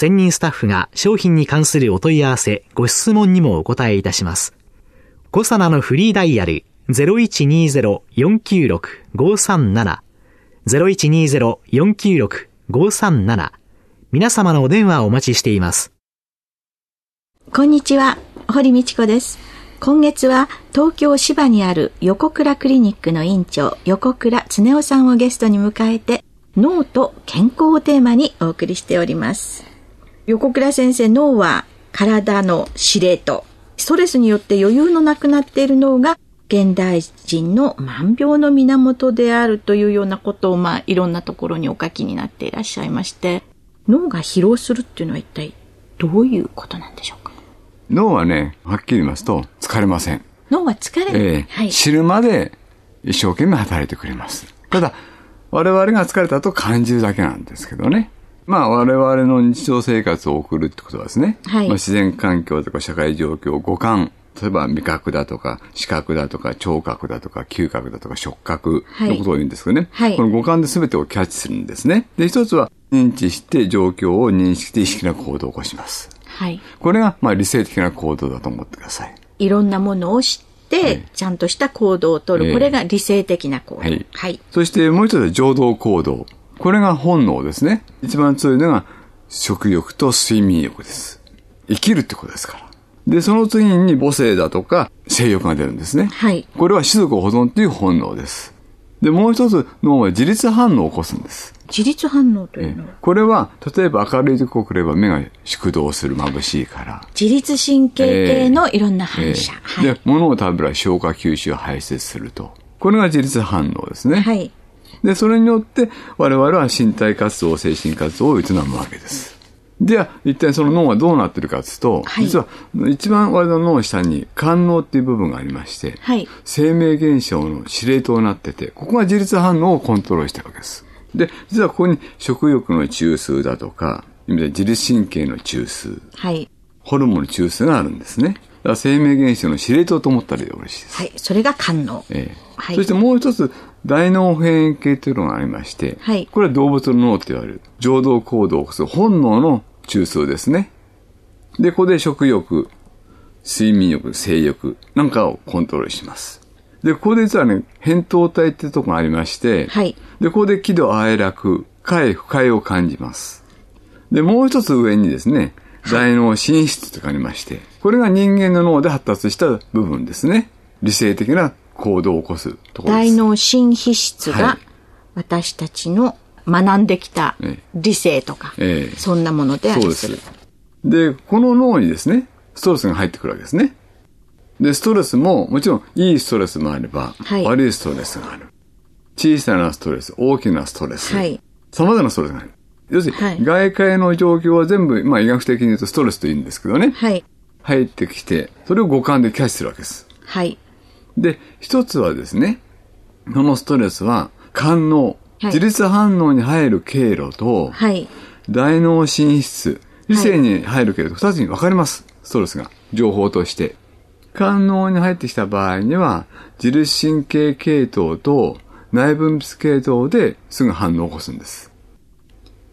専任スタッフが商品に関するお問い合わせ、ご質問にもお答えいたします。コサナのフリーダイヤル0120-496-537 0120-496-537皆様のお電話をお待ちしています。こんにちは、堀道子です。今月は東京芝にある横倉クリニックの院長横倉恒夫さんをゲストに迎えて脳と健康をテーマにお送りしております。横倉先生、脳は体の司令塔。ストレスによって余裕のなくなっている脳が現代人の万病の源であるというようなことを、まあ、いろんなところにお書きになっていらっしゃいまして、脳が疲労するっていうのは一体どういうことなんでしょうか？脳はね、はっきり言いますと、疲れません。脳は疲れない、えー、はい、知るまで一生懸命働いてくれます。ただ、我々が疲れたと感じるだけなんですけどね。まあ、我々の日常生活を送るってことはですね、はい、まあ、自然環境とか社会状況、五感、例えば味覚だとか、視覚だとか、聴覚だとか、嗅覚だとか、触覚のことを言うんですけどね。はい、この五感で全てをキャッチするんですね。で、一つは認知して状況を認識して意識な行動を起こします。はい。これが、まあ、理性的な行動だと思ってください。いろんなものを知って、はい、ちゃんとした行動をとる、えー。これが理性的な行動。はい。はい。そしてもう一つは情動行動。これが本能ですね。一番強いのが食欲と睡眠欲です。生きるってことですから。で、その次に母性だとか性欲が出るんですね。はい。これは種族保存っていう本能です。で、もう一つ脳は自律反応を起こすんです。自律反応というのは？これは、例えば明るいとこ来れば目が縮動する眩しいから。自律神経系のいろんな反射。えーえーはい、で、物を食べれば消化吸収排泄すると。これが自律反応ですね。はい。で、それによって我々は身体活動、精神活動を営むわけです。では、一体その脳はどうなってるかというと、はい、実は一番我々の脳の下に肝脳っていう部分がありまして、はい、生命現象の司令塔になってて、ここが自律反応をコントロールしてるわけです。で、実はここに食欲の中枢だとか、自律神経の中枢、はい、ホルモンの中枢があるんですね。だから生命現象の司令塔と思ったらよろしいです。はい、それが肝脳。ええはい、そしてもう一つ、大脳辺縁系というのがありまして、はい、これは動物の脳って言われる、情動行動を起こす本能の中枢ですね。で、ここで食欲、睡眠欲、性欲なんかをコントロールします。で、ここで実はね、扁桃体ってとこがありまして、はい。で、ここで喜怒哀楽、快不快を感じます。で、もう一つ上にですね、大脳心室とかありまして、これが人間の脳で発達した部分ですね。理性的な行動を起こすところです。大脳心皮質が、私たちの学んできた理性とか、ええ、そんなものでありする。でこの脳にですね、ストレスが入ってくるわけですね。で、ストレスも、もちろん、いいストレスもあれば、はい、悪いストレスがある。小さなストレス、大きなストレス。はい。様々なストレスがある。要するに、はい、外界の状況は全部、まあ医学的に言うとストレスと言うんですけどね。はい。入ってきて、それを五感でキャッチするわけです。はい。で、一つはですね、このストレスは、肝脳、自律反応に入る経路と、はい、大脳心室、理性に入る経路と二つに分かれます。ストレスが。情報として。肝脳に入ってきた場合には、自律神経系統と内分泌系統ですぐ反応を起こすんです。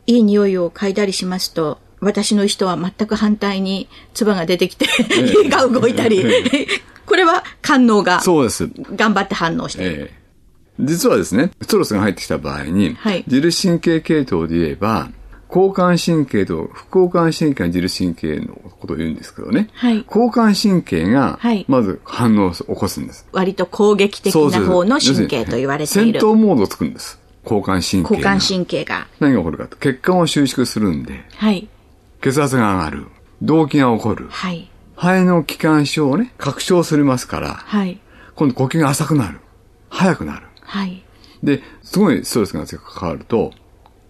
いい匂いを嗅いだりしますと、私の人は全く反対に唾が出てきて、胃が動いたり、これは肝脳がそうです。頑張って反応している。え実はですね、ストレスが入ってきた場合に、はい、自律神経系統で言えば、交感神経と副交感神経が自律神経のことを言うんですけどね。はい、交感神経が、まず反応を起こすんです。割と攻撃的な方の神経と言われている。戦闘モードをつくんです。交感神経交感神経が。何が起こるかと。血管を収縮するんで。はい。血圧が上がる。動悸が起こる。はい。肺の気管支をね、拡張するますから。はい。今度呼吸が浅くなる。早くなる。はい。で、すごいストレスが強く関わると、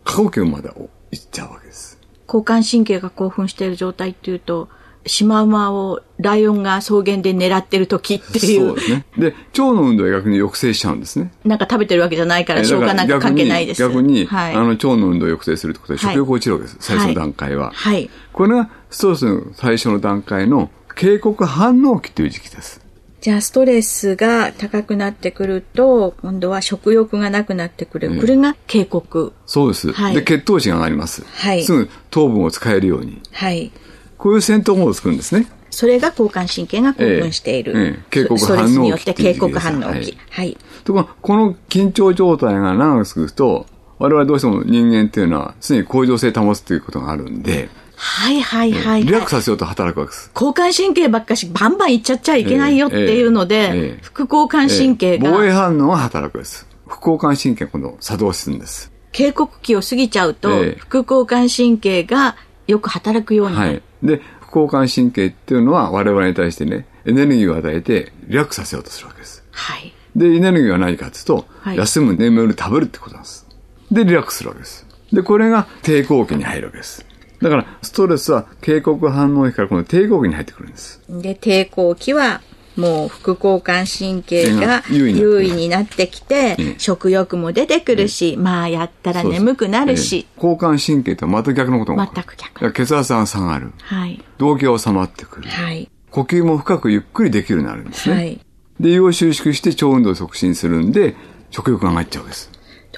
過呼吸までいっちゃうわけです。交感神経が興奮している状態っていうと、シマウマをライオンが草原で狙ってる時っていう。そうですね。で、腸の運動は逆に抑制しちゃうんですね。なんか食べてるわけじゃないから消化なんか関係ないです。逆に、はい、あの腸の運動を抑制するってことで食欲落ちるわけです。はい、最初の段階は。はい。これがストレスの最初の段階の警告反応期という時期です。じゃあ、ストレスが高くなってくると、今度は食欲がなくなってくる。これが警告。そうです。はい、で、血糖値が上がります。はい。すぐ糖分を使えるように。はい。こういう戦闘モードを作るんですね。それが交感神経が興奮している。えええ、警告反応によって警告反応期。はい。はい、ところこの緊張状態が長く続くと、我々どうしても人間っていうのは常に向上性保つということがあるんで、はいはいはい、はい、リラックスさせようと働くわけです。交感神経ばっかしバンバンいっちゃっちゃいけないよっていうので、えーえー、副交感神経が、防衛反応が働くです。副交感神経が今度作動するんです。警告期を過ぎちゃうと、副交感神経がよく働くようになる。はい。で、副交感神経っていうのは我々に対してね、エネルギーを与えてリラックスさせようとするわけです。はい。で、エネルギーは何かっていうと、はい、休む、眠る、食べるってことなんです。で、リラックスするわけです。で、これが抵抗期に入るわけです。だから、ストレスは警告反応期からこの抵抗期に入ってくるんです。で、抵抗期は、もう副交感神経が優位になってきて、食欲も出てくるし、まあやったら眠くなるし。交感神経とはまた逆のことが全く逆。血圧が下がる。はい。動悸が収まってくる。はい。呼吸も深くゆっくりできるようになるんですね。はい。で、胃を収縮して腸運動を促進するんで、食欲が上がっちゃうんです。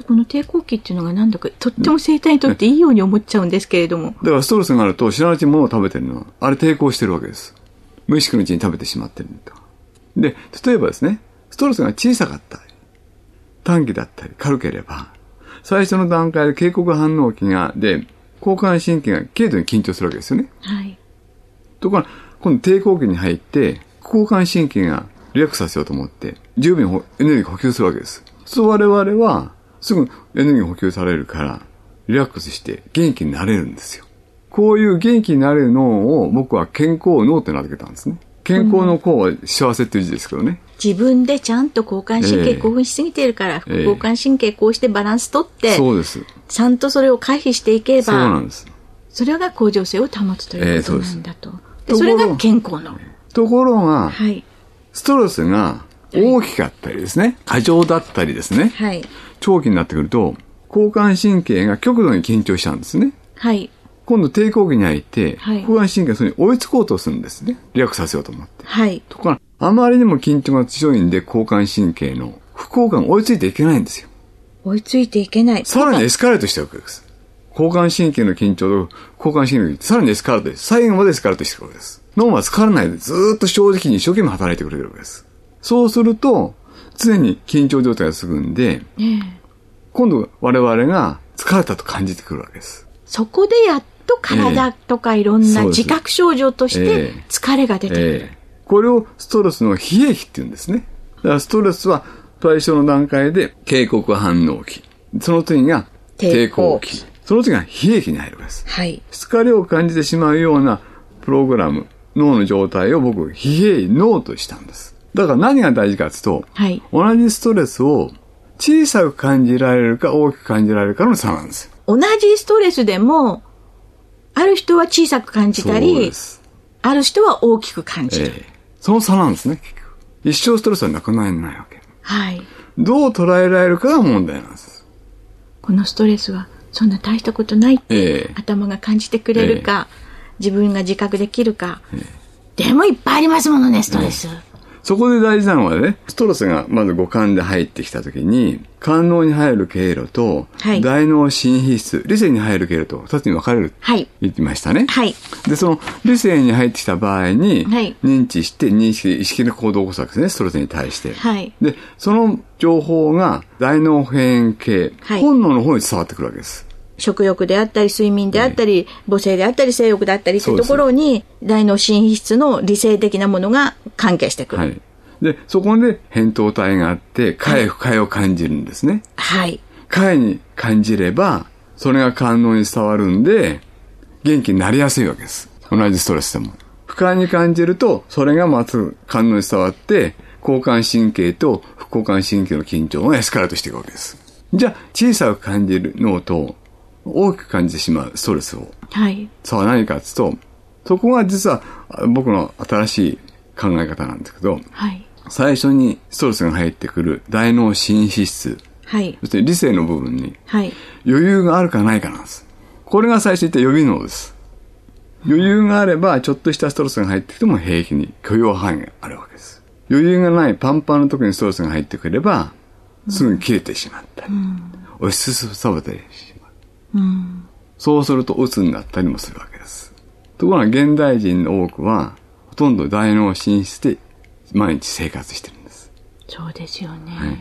この抵抗期っていうのがなんだかとっても生体にとっていいように思っちゃうんですけれども。だからストレスがあると知らないうちに物を食べてるのは、あれ抵抗してるわけです。無意識のうちに食べてしまってるんだ。で、例えばですね、ストレスが小さかったり、短期だったり軽ければ、最初の段階で警告反応期が、で、交感神経が軽度に緊張するわけですよね。はい。ところが、今度抵抗期に入って、交感神経がリラックスさせようと思って、十分にエネルギー補給するわけです。そう我々は、すぐエネルギー補給されるから、リラックスして元気になれるんですよ。こういう元気になれる脳を僕は健康脳って名付けたんですね。健康の項は幸せっていう字ですけどね。自分でちゃんと交感神経興奮しすぎてるから、副交感神経こうしてバランスとって、そうです。ちゃんとそれを回避していけば、そうなんです。それが向上性を保つということなんだと。でそれが健康の。ところが、はい、ストレスが大きかったりですね、過剰だったりですね、はい、長期になってくると、交感神経が極度に緊張しちゃうんですね。はい。今度抵抗期に入って、はい、交感神経がそれに追いつこうとするんですね。リラックスさせようと思って。はい。ところが、あまりにも緊張が強いんで、交感神経の不交感が追いついていけないんですよ。追いついていけない。さらにエスカレートしていくわけです。交感神経の緊張と交感神経がさらにエスカレートで、最後までエスカレートしていくわけです。脳は疲れないでずっと正直に一生懸命働いてくれるわけです。そうすると、常に緊張状態が続くんで、えー、今度我々が疲れたと感じてくるわけです。そこでやっと体とかいろんな自覚症状として疲れが出てくる。えーえー、これをストレスの冷え期って言うんですね。だからストレスは最初の段階で警告反応期。その次が抵抗期。その次が冷え期に入るわけです。はい。疲れを感じてしまうようなプログラム、脳の状態を僕、疲弊脳としたんです。だから何が大事かというと、はい、同じストレスを小さく感じられるか大きく感じられるかの差なんです。同じストレスでも、ある人は小さく感じたり、ある人は大きく感じる、えその差なんですね。一生ストレスはなくならないわけ。はい。どう捉えられるかが問題なんです。このストレスはそんな大したことないって、頭が感じてくれるか、自分が自覚できるか、でもいっぱいありますものね、ストレス。そこで大事なのはね、ストレスがまず五感で入ってきたときに、感脳に入る経路と、はい、大脳新皮質、理性に入る経路と二つに分かれる。はい。言ってましたね。はい。で、その理性に入ってきた場合に、はい、認知して認識、意識的な行動を起こすわけですね、ストレスに対して。はい。で、その情報が大脳辺縁系、はい、本能の方に伝わってくるわけです。食欲であったり、睡眠であったり、母性であったり、性欲であったりっていうところに、大脳神質の理性的なものが関係してくる。はい。で、そこで扁桃体があって、快不快を感じるんですね。はい。快に感じれば、それが感脳に伝わるんで、元気になりやすいわけです。同じストレスでも。不快に感じると、それがまず感脳に伝わって、交感神経と副交感神経の緊張がエスカレートしていくわけです。じゃあ、小さく感じる脳と大きく感じてしまうストレスを。はい。差は何かっていうと、そこが実は僕の新しい考え方なんですけど、はい。最初にストレスが入ってくる大脳新皮質。はい。そして理性の部分に、はい。余裕があるかないかなんです。これが最初に言った予備脳です。余裕があれば、ちょっとしたストレスが入ってきても平気に許容範囲があるわけです。余裕がないパンパンの時にストレスが入ってくれば、すぐに切れてしまったり、うん、押しつぶされてしまう、うん。そうすると鬱になったりもするわけです。ところが現代人の多くは、ほとんど大脳進出で毎日生活してるんです。そうですよね。はい、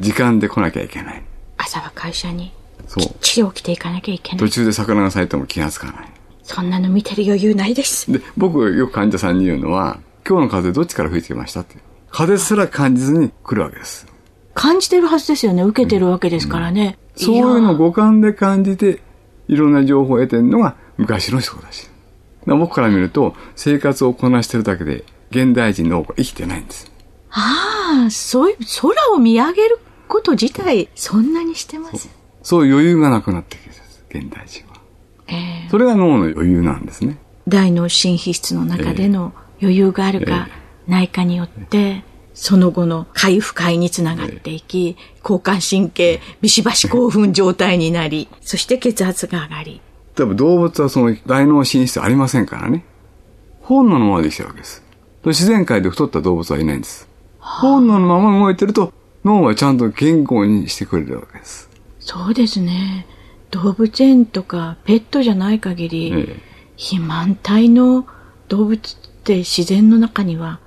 時間で来なきゃいけない。朝は会社に。そう。きっちり起きていかなきゃいけない。途中で魚が咲いても気がつかない。そんなの見てる余裕ないです。で、僕よく患者さんに言うのは、今日の風どっちから吹いてきましたって。風すら感じずに来るわけです。感じてるはずですよね。受けてるわけですからね。うん、そういうのを五感で感じて、いろんな情報を得てるのが昔の人たち。僕から見ると、生活をこなしてるだけで、現代人の多くは生きてないんです。ああ、そういう、空を見上げること自体、そんなにしてますそういう余裕がなくなってきてるんです、現代人は。えー、それが脳の余裕なんですね。大脳新皮質の中での余裕があるか、ないかによって、その後の回不快につながっていき、交感神経、ビシバシ興奮状態になり、そして血圧が上がり。多分動物はその大脳進出ありませんからね。本能のままできてるわけです。自然界で太った動物はいないんです。本能のまま動いてると脳はちゃんと健康にしてくれるわけです。そうですね。動物園とかペットじゃない限り、ええ、肥満体の動物って自然の中には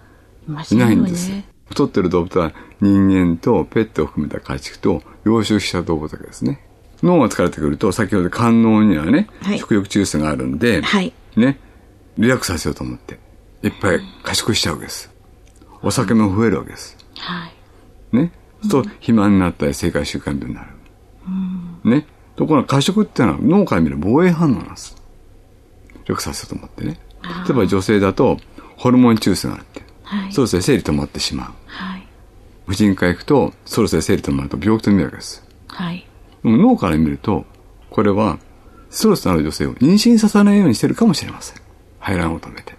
いますよね。いないんです。太ってる動物は人間とペットを含めた家畜と養殖した動物だけですね。脳が疲れてくると、先ほど肝脳にはね、はい、食欲中枢があるんで、はい、ね、リラックスさせようと思って、いっぱい賢くしちゃうわけです。お酒も増えるわけです。はい。ね。そう、肥満になったり、生活習慣病になる。うん、ね。ところが過食っていうのは脳から見る防衛反応なんです。よくさせようと思ってね。例えば女性だと、ホルモン中枢があって、はい、そろそろ生理止まってしまう。はい。婦人科行くと、そろそろ生理止まると病気と見るわけです。はい。でも脳から見ると、これは、ストレスのある女性を妊娠させないようにしてるかもしれません。排卵を止めて。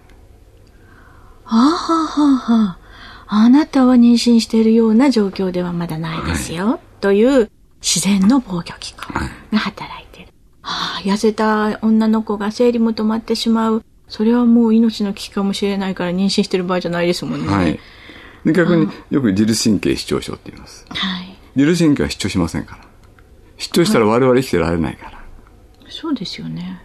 はあ、はあははあ、あなたは妊娠しているような状況ではまだないですよ。はい、という自然の防御機構が働いている。はあ、痩せた女の子が生理も止まってしまう。それはもう命の危機かもしれないから妊娠してる場合じゃないですもんね。はい。で逆によく自律神経失調症って言います。はい。自律神経は失調しませんから。失調したら我々生きてられないから。はい、そうですよね。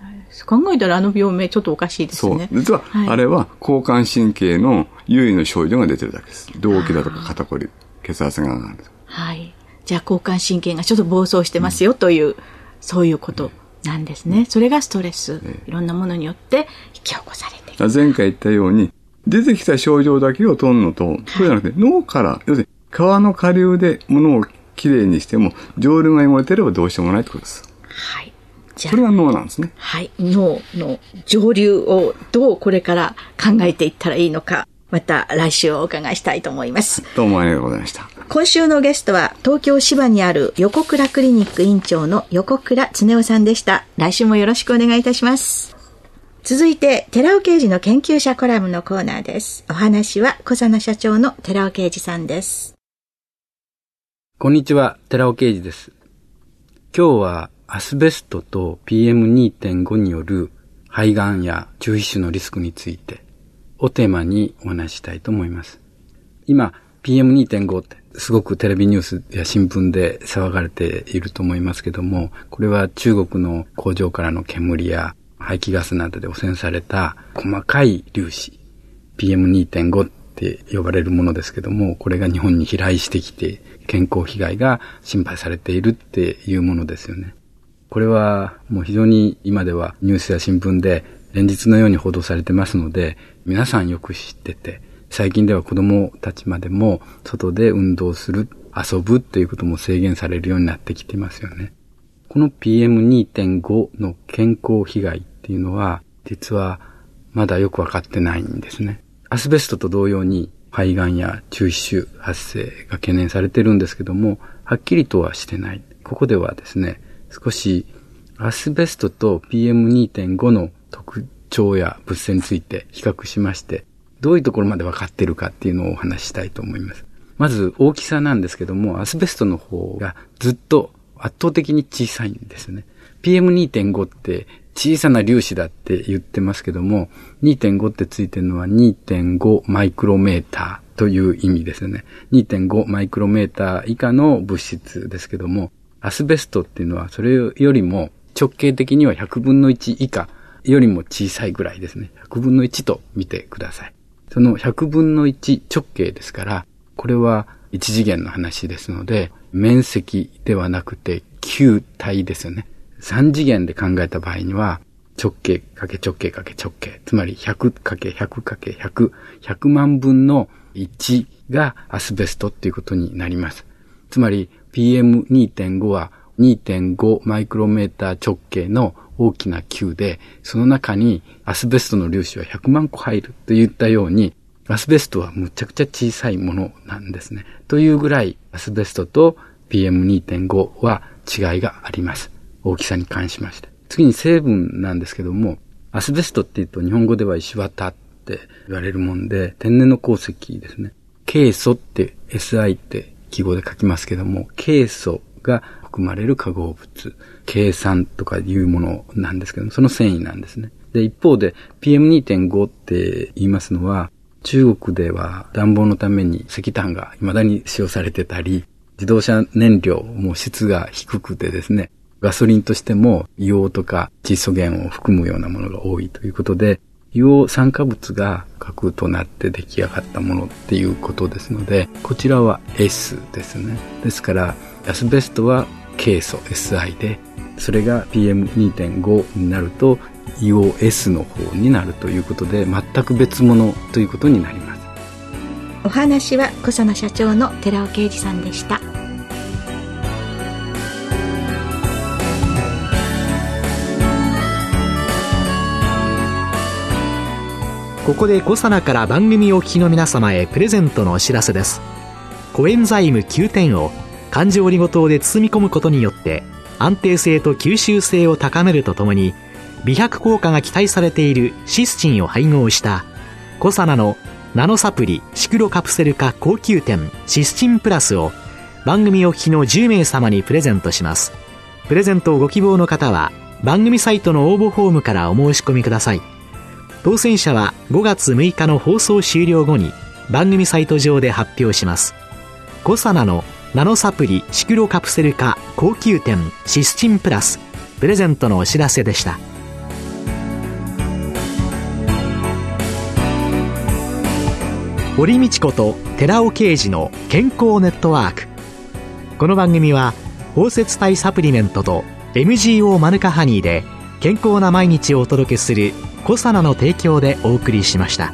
考えたらあの病名ちょっとおかしいですね。そう。実は、あれは交感神経の優位の症状が出てるだけです。動悸だとか肩こり、血圧が上がる。はい。じゃあ交感神経がちょっと暴走してますよという、うん、そういうことなんですね。それがストレス、いろんなものによって引き起こされて前回言ったように、出てきた症状だけを取るのと、はい、そうじゃなくて脳から、要するに川の下流で物をきれいにしても、上流が汚れてればどうしようもないってことです。はい。じゃあ。それが脳なんですね。はい。脳の上流をどうこれから考えていったらいいのか。また来週お伺いしたいと思います。どうもありがとうございました。今週のゲストは東京芝にある横倉クリニック院長の横倉恒夫さんでした。来週もよろしくお願いいたします。続いて、寺尾刑事の研究者コラムのコーナーです。お話は小佐野社長の寺尾刑事さんです。こんにちは、寺尾刑事です。今日はアスベストと PM2.5 による肺がんや中皮腫のリスクについてをテーマにお話したいと思います。今、PM2.5 ってすごくテレビニュースや新聞で騒がれていると思いますけども、これは中国の工場からの煙や排気ガスなどで汚染された細かい粒子、PM2.5 って呼ばれるものですけども、これが日本に飛来してきて健康被害が心配されているっていうものですよね。これはもう非常に今ではニュースや新聞で連日のように報道されてますので、皆さんよく知ってて、最近では子供たちまでも外で運動する、遊ぶということも制限されるようになってきてますよね。この PM2.5 の健康被害ていうのは、実はまだよくわかってないんですね。アスベストと同様に肺がんや中皮腫発生が懸念されてるんですけども、はっきりとはしてない。ここではですね、少しアスベストと PM2.5 の特徴や物性について比較しまして、どういうところまで分かってるかっていうのをお話ししたいと思います。まず大きさなんですけども、アスベストの方がずっと圧倒的に小さいんですね。PM2.5 って小さな粒子だって言ってますけども、2.5ってついてるのは2.5マイクロメーターという意味ですよね。2.5マイクロメーター以下の物質ですけども、アスベストっていうのはそれよりも直径的には100分の1以下よりも小さいぐらいですね。100分の1と見てください。その100分の1直径ですから、これは一次元の話ですので、面積ではなくて球体ですよね。三次元で考えた場合には、直径かけ直径かけ直径、つまり100かけ100かけ100、100万分の1がアスベストっていうことになります。つまり PM2.5 は2.5マイクロメーター直径の大きな球で、その中にアスベストの粒子は100万個入るといったように、アスベストはむちゃくちゃ小さいものなんですね。というぐらい、アスベストと PM2.5 は違いがあります。大きさに関しまして。次に成分なんですけども、アスベストって言うと日本語では石綿って言われるもんで、天然の鉱石ですね。ケイ素って SI って記号で書きますけども、ケイ素が含まれる化合物、計算とかいうものなんですけども、その繊維なんですね。で、一方で PM2.5 って言いますのは、中国では暖房のために石炭が未だに使用されてたり、自動車燃料も質が低くてですね、ガソリンとしても硫黄とか窒素源を含むようなものが多いということで、硫黄酸化物が核となって出来上がったものっていうことですので、こちらは S ですね。ですから、アスベストはケ素 SI で、それが PM2.5 になると EOS の方になるということで、全く別物ということになります。お話は小佐野社長の寺尾啓二さんでした。ここでコサナから番組お聞きの皆様へプレゼントのお知らせです。コエンザイム9点を環状オリゴ糖で包み込むことによって安定性と吸収性を高めるとともに美白効果が期待されているシスチンを配合したコサナのナノサプリシクロカプセル化高級店シスチンプラスを番組お聞きの10名様にプレゼントします。プレゼントをご希望の方は番組サイトの応募フォームからお申し込みください。当選者は5月6日の放送終了後に番組サイト上で発表します。コサナのナノサプリシクロカプセル化高級店シスチンプラスプレゼントのお知らせでした。堀道子と寺尾啓二の健康ネットワーク。この番組は包摂体サプリメントと MGO マヌカハニーで健康な毎日をお届けするコサナの提供でお送りしました。